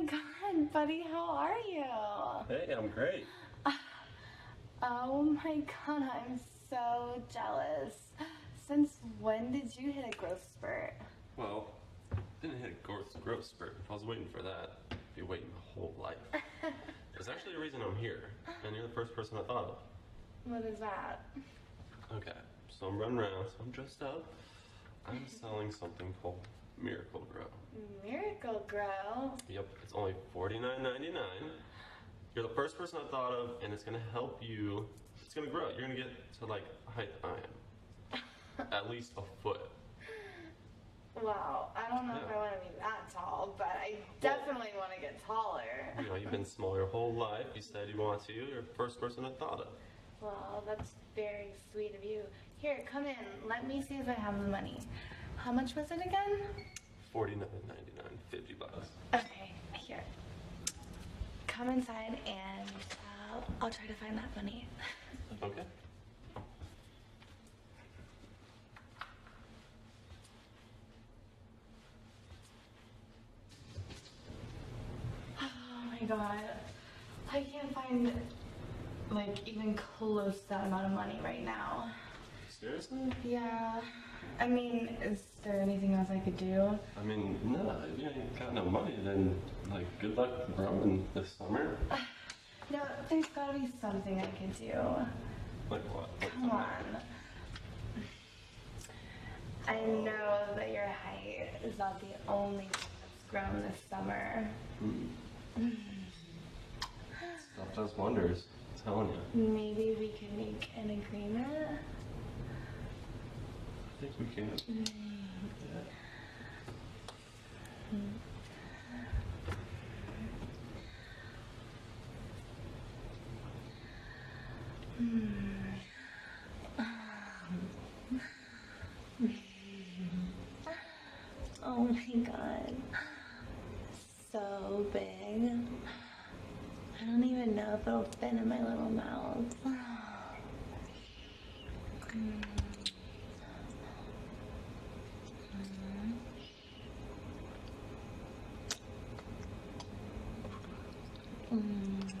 my god, buddy, how are you? Hey, I'm great. Oh my god, I'm so jealous. Since when did you hit a growth spurt? Well, didn't hit a growth, growth spurt. If I was waiting for that, I'd be waiting my whole life. There's actually a reason I'm here, and you're the first person I thought of. What is that? Okay, so I'm running around, so I'm dressed up. I'm selling something called Miracle Grow. Miracle Grow. Yep, it's only $49.99. You're the first person I thought of, and it's gonna help you. It's gonna grow. You're gonna get to like the height I am, at least a foot. Wow, I don't know if I want to be that tall, but I definitely want to get taller. You know, you've been small your whole life. You said you want to. You're the first person I thought of. Well, that's very sweet of you. Here, come in. Let me see if I have the money. How much was it again? Forty-nine ninety-nine, fifty bucks. Okay, here. Come inside and uh, I'll try to find that money. Okay. Oh my god. I can't find like even close to that amount of money right now. Seriously? Yeah. I mean, is there anything else I could do? I mean, no. If you ain't got no money, then like, good luck growing this summer. No, there's gotta be something I could do. Like what? Like Come on. I know that your height is not the only thing that's grown this summer. Hmm. Stuff does wonders. I'm telling you. Maybe we could make an agreement. Think we can. Oh my god. So big. I don't even know if it'll fit in my little mouth. Mm. Mm-hmm.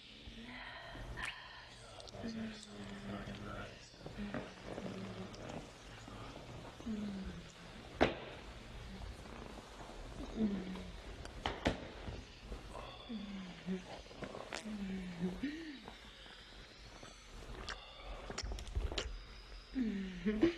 So